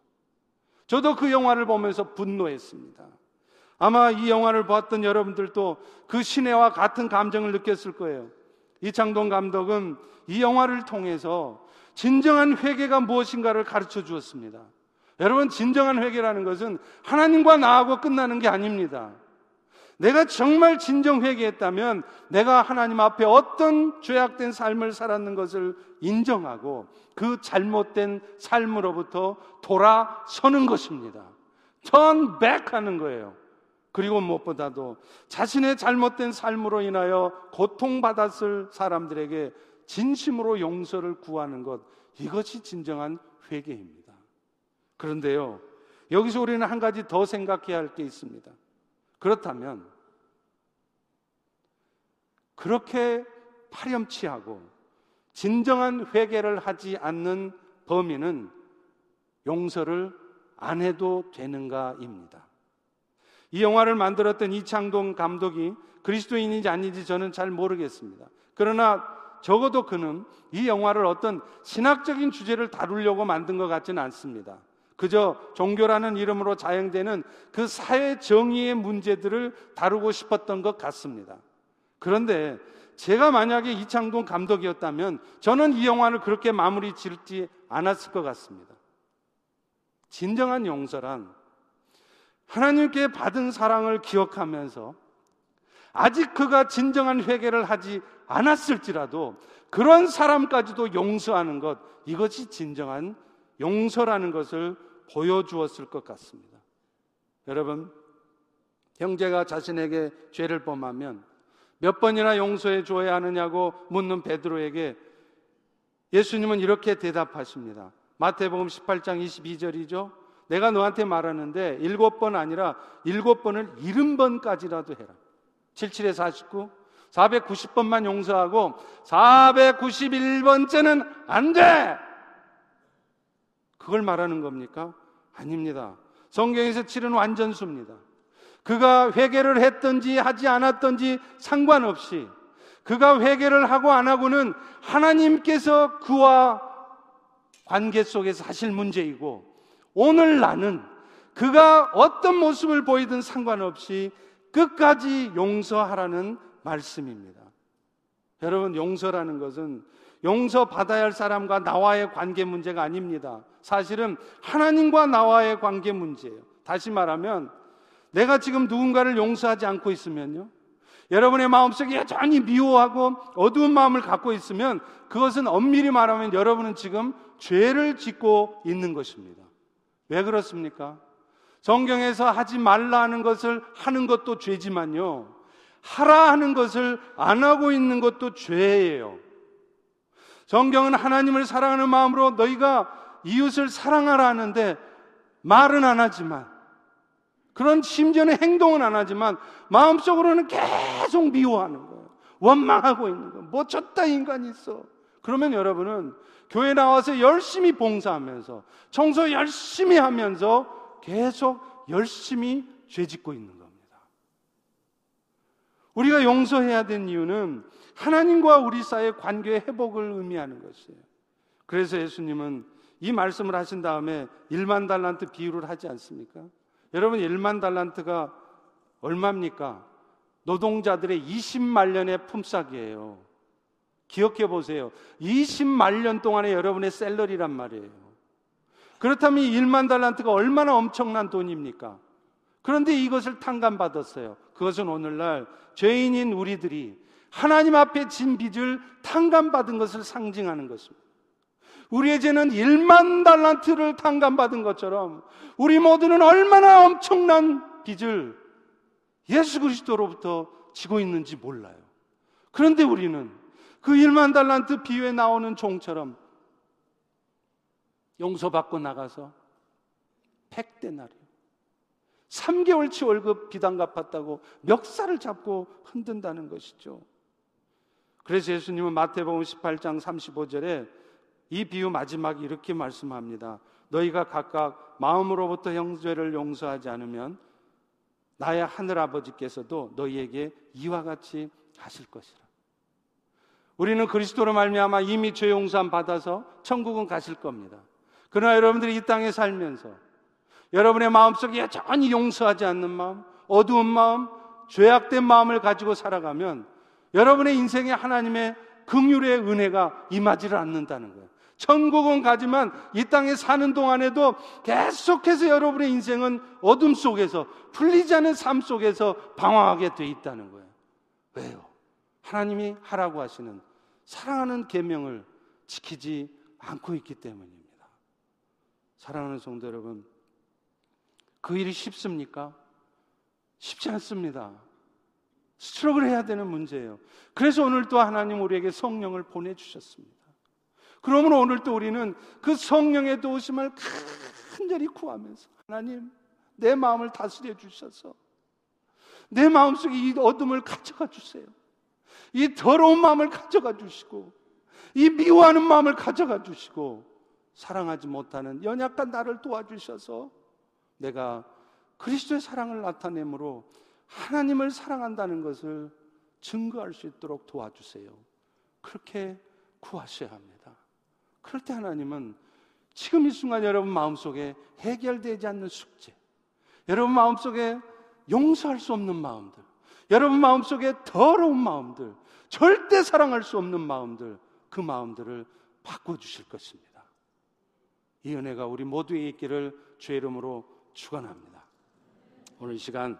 저도 그 영화를 보면서 분노했습니다. 아마 이 영화를 보았던 여러분들도 그 신혜와 같은 감정을 느꼈을 거예요. 이창동 감독은 이 영화를 통해서 진정한 회개가 무엇인가를 가르쳐 주었습니다. 여러분, 진정한 회개라는 것은 하나님과 나하고 끝나는 게 아닙니다. 내가 정말 진정 회개했다면 내가 하나님 앞에 어떤 죄악된 삶을 살았는 것을 인정하고 그 잘못된 삶으로부터 돌아서는 것입니다. turn back 하는 거예요. 그리고 무엇보다도 자신의 잘못된 삶으로 인하여 고통받았을 사람들에게 진심으로 용서를 구하는 것, 이것이 진정한 회개입니다. 그런데요, 여기서 우리는 한 가지 더 생각해야 할 게 있습니다. 그렇다면 그렇게 파렴치하고 진정한 회개를 하지 않는 범인은 용서를 안 해도 되는가입니다. 이 영화를 만들었던 이창동 감독이 그리스도인인지 아닌지 저는 잘 모르겠습니다. 그러나 적어도 그는 이 영화를 어떤 신학적인 주제를 다루려고 만든 것 같지는 않습니다. 그저 종교라는 이름으로 자행되는 그 사회 정의의 문제들을 다루고 싶었던 것 같습니다. 그런데 제가 만약에 이창동 감독이었다면 저는 이 영화를 그렇게 마무리 짓지 않았을 것 같습니다. 진정한 용서란 하나님께 받은 사랑을 기억하면서 아직 그가 진정한 회개를 하지 않았을지라도 그런 사람까지도 용서하는 것 이것이 진정한 용서라는 것을 보여주었을 것 같습니다. 여러분, 형제가 자신에게 죄를 범하면 몇 번이나 용서해 줘야 하느냐고 묻는 베드로에게 예수님은 이렇게 대답하십니다. 마태복음 18장 22절이죠. 내가 너한테 말하는데 일곱 번 아니라 일곱 번을 일흔 번까지라도 해라. 77에 49, 490번만 용서하고 491번째는 안 돼! 그걸 말하는 겁니까? 아닙니다. 성경에서 치른 완전수입니다. 그가 회개를 했든지 하지 않았든지 상관없이 그가 회개를 하고 안 하고는 하나님께서 그와 관계 속에서 하실 문제이고 오늘 나는 그가 어떤 모습을 보이든 상관없이 끝까지 용서하라는 말씀입니다. 여러분, 용서라는 것은 용서받아야 할 사람과 나와의 관계 문제가 아닙니다. 사실은 하나님과 나와의 관계 문제예요. 다시 말하면 내가 지금 누군가를 용서하지 않고 있으면요. 여러분의 마음속에 여전히 미워하고 어두운 마음을 갖고 있으면 그것은 엄밀히 말하면 여러분은 지금 죄를 짓고 있는 것입니다. 왜 그렇습니까? 성경에서 하지 말라 하는 것을 하는 것도 죄지만요. 하라 하는 것을 안 하고 있는 것도 죄예요. 성경은 하나님을 사랑하는 마음으로 너희가 이웃을 사랑하라 하는데 말은 안 하지만 그런 심지어는 행동은 안 하지만 마음속으로는 계속 미워하는 거예요. 원망하고 있는 거예요. 뭐 졌다 인간이 있어. 그러면 여러분은 교회 나와서 열심히 봉사하면서 청소 열심히 하면서 계속 열심히 죄 짓고 있는 겁니다. 우리가 용서해야 되는 이유는 하나님과 우리 사이의 관계의 회복을 의미하는 것이에요. 그래서 예수님은 이 말씀을 하신 다음에 1만 달란트 비유를 하지 않습니까? 여러분 1만 달란트가 얼마입니까? 노동자들의 20만 년의 품삯이에요. 기억해 보세요. 20만 년 동안의 여러분의 셀러리란 말이에요. 그렇다면 1만 달란트가 얼마나 엄청난 돈입니까? 그런데 이것을 탕감받았어요. 그것은 오늘날 죄인인 우리들이 하나님 앞에 진 빚을 탕감받은 것을 상징하는 것입니다. 우리의 죄는 1만 달란트를 탕감받은 것처럼 우리 모두는 얼마나 엄청난 빚을 예수 그리스도로부터 지고 있는지 몰라요. 그런데 우리는 그 1만 달란트 비유에 나오는 종처럼 용서받고 나가서 팩대나리 3개월치 월급 비단 갚았다고 멱살을 잡고 흔든다는 것이죠. 그래서 예수님은 마태복음 18장 35절에 이 비유 마지막에 이렇게 말씀합니다. 너희가 각각 마음으로부터 형제를 용서하지 않으면 나의 하늘 아버지께서도 너희에게 이와 같이 하실 것이라. 우리는 그리스도로 말미암아 이미 죄 용서함 받아서 천국은 가실 겁니다. 그러나 여러분들이 이 땅에 살면서 여러분의 마음속에 여전히 용서하지 않는 마음, 어두운 마음, 죄악된 마음을 가지고 살아가면 여러분의 인생에 하나님의 긍휼의 은혜가 임하지를 않는다는 거예요. 천국은 가지만 이 땅에 사는 동안에도 계속해서 여러분의 인생은 어둠 속에서 풀리지 않은 삶 속에서 방황하게 돼 있다는 거예요. 왜요? 하나님이 하라고 하시는 사랑하는 계명을 지키지 않고 있기 때문입니다. 사랑하는 성도 여러분, 그 일이 쉽습니까? 쉽지 않습니다. 스트럭을 해야 되는 문제예요. 그래서 오늘 또 하나님 우리에게 성령을 보내주셨습니다. 그러면 오늘 또 우리는 그 성령의 도우심을 간절히 구하면서 하나님 내 마음을 다스려 주셔서 내 마음속에 이 어둠을 가져가 주세요. 이 더러운 마음을 가져가 주시고 이 미워하는 마음을 가져가 주시고 사랑하지 못하는 연약한 나를 도와주셔서 내가 그리스도의 사랑을 나타내므로 하나님을 사랑한다는 것을 증거할 수 있도록 도와주세요. 그렇게 구하셔야 합니다. 그럴 때 하나님은 지금 이 순간 여러분 마음속에 해결되지 않는 숙제, 여러분 마음속에 용서할 수 없는 마음들, 여러분 마음속에 더러운 마음들, 절대 사랑할 수 없는 마음들, 그 마음들을 바꿔주실 것입니다. 이 은혜가 우리 모두에게 있기를 주의 이름으로 축원합니다. 오늘 이 시간